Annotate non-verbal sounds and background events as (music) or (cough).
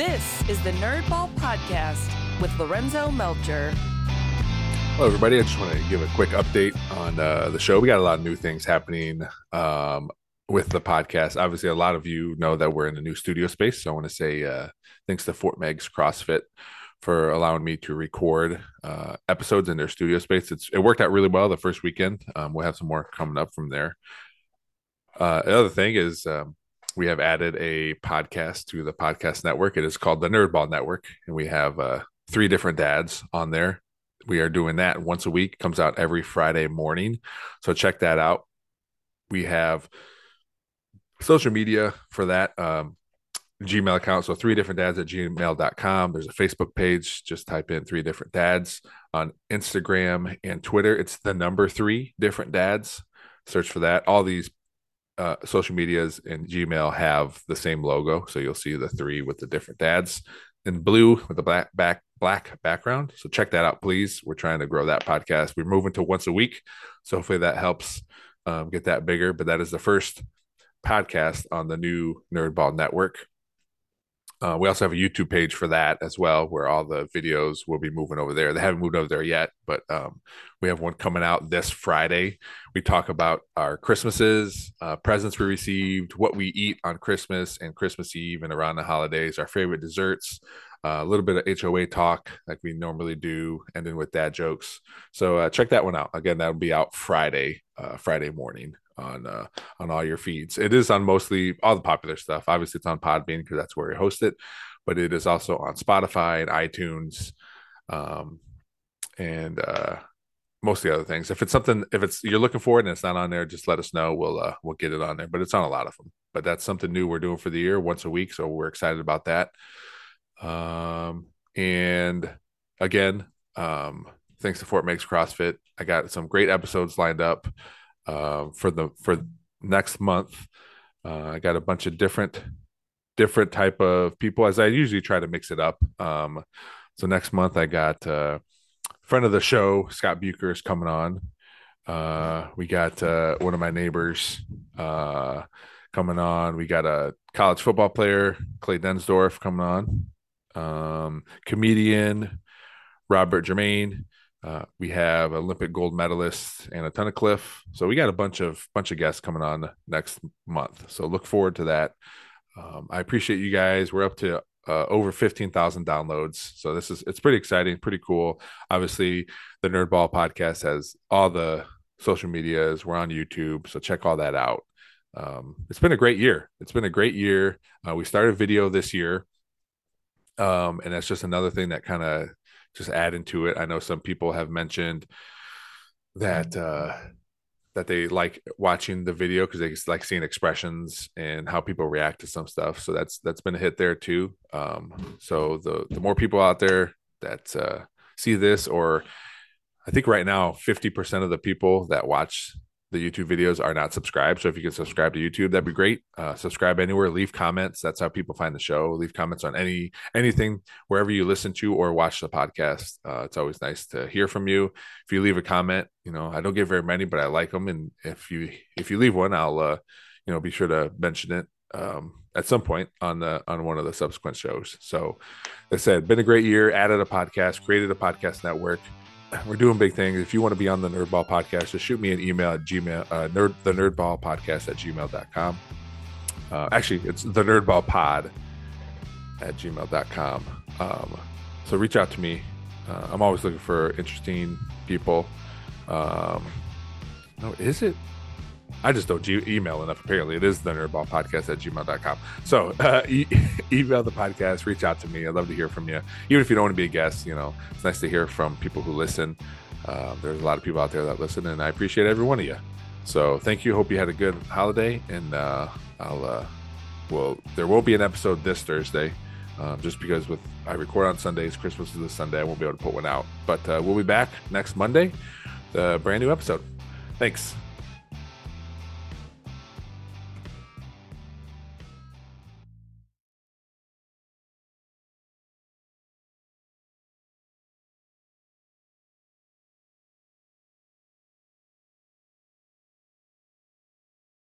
This is the Nerdball Podcast with Lorenzo Melcher. Hello, everybody. I just want to give a quick update on uh, the show. We got a lot of new things happening um, with the podcast. Obviously, a lot of you know that we're in a new studio space. So I want to say uh, thanks to Fort Meigs CrossFit for allowing me to record uh, episodes in their studio space. It's, it worked out really well the first weekend. Um, we'll have some more coming up from there. Uh, the other thing is um, we have added a podcast to the podcast network. It is called the Nerdball Network, and we have uh, three different dads on there. We are doing that once a week. Comes out every Friday morning, so check that out. We have social media for that. Um, Gmail account. So three different dads at gmail.com. There's a Facebook page. Just type in three different dads on Instagram and Twitter. It's the number three different dads. Search for that. All these uh, social medias and Gmail have the same logo. So you'll see the three with the different dads in blue with the black back black background. So check that out, please. We're trying to grow that podcast. We're moving to once a week. So hopefully that helps um, get that bigger. But that is the first podcast on the new Nerdball Network. Uh, we also have a YouTube page for that as well, where all the videos will be moving over there. They haven't moved over there yet, but um, we have one coming out this Friday. We talk about our Christmases, uh, presents we received, what we eat on Christmas and Christmas Eve and around the holidays, our favorite desserts, uh, a little bit of HOA talk like we normally do, then with dad jokes. So uh, check that one out. Again, that'll be out Friday, uh, Friday morning on uh, on all your feeds. It is on mostly all the popular stuff. Obviously, it's on Podbean because that's where we host it, but it is also on Spotify and iTunes, um, and uh, most of the other things. If it's something, if it's you're looking for it and it's not on there, just let us know. We'll uh, we'll get it on there. But it's on a lot of them. But that's something new we're doing for the year, once a week. So we're excited about that. Um, and again, um, thanks to Fort Meigs CrossFit, I got some great episodes lined up uh, for the for next month. Uh, I got a bunch of different different type of people as I usually try to mix it up. Um, so next month I got uh, friend of the show Scott Bucher is coming on. Uh, we got uh, one of my neighbors uh, coming on. We got a college football player Clay Densdorf coming on. Um, comedian Robert Germain. Uh, we have Olympic gold medalist Anna Tunnicliffe. So we got a bunch of bunch of guests coming on next month. So look forward to that. Um, I appreciate you guys. We're up to uh, over 15,000 downloads. So this is it's pretty exciting, pretty cool. Obviously, the Nerdball podcast has all the social medias. We're on YouTube, so check all that out. Um, it's been a great year. It's been a great year. Uh, we started video this year, um, and that's just another thing that kind of just add into it. I know some people have mentioned that uh that they like watching the video because they like seeing expressions and how people react to some stuff. So that's that's been a hit there too. Um so the the more people out there that uh see this or I think right now 50% of the people that watch the YouTube videos are not subscribed. So if you can subscribe to YouTube, that'd be great. Uh, subscribe anywhere, leave comments. That's how people find the show. Leave comments on any anything wherever you listen to or watch the podcast. Uh, it's always nice to hear from you. If you leave a comment, you know I don't get very many, but I like them. And if you if you leave one, I'll uh, you know be sure to mention it um, at some point on the on one of the subsequent shows. So, I said, been a great year. Added a podcast, created a podcast network we're doing big things. If you want to be on the Nerdball podcast, just shoot me an email at gmail, uh, nerd, the nerdball podcast at gmail.com. Uh, actually, it's the nerdball pod at gmail.com. Um, so reach out to me. Uh, I'm always looking for interesting people. Um, no, is it? I just don't g- email enough. Apparently, it is the nerdball podcast at gmail.com. So uh, (laughs) e- email the podcast, reach out to me. I'd love to hear from you. Even if you don't want to be a guest, you know, it's nice to hear from people who listen. Uh, there's a lot of people out there that listen, and I appreciate every one of you. So thank you. Hope you had a good holiday, and uh, I'll uh, well, there will be an episode this Thursday. Um, just because with I record on Sundays, Christmas is this Sunday, I won't be able to put one out. But uh, we'll be back next Monday, the brand new episode. Thanks.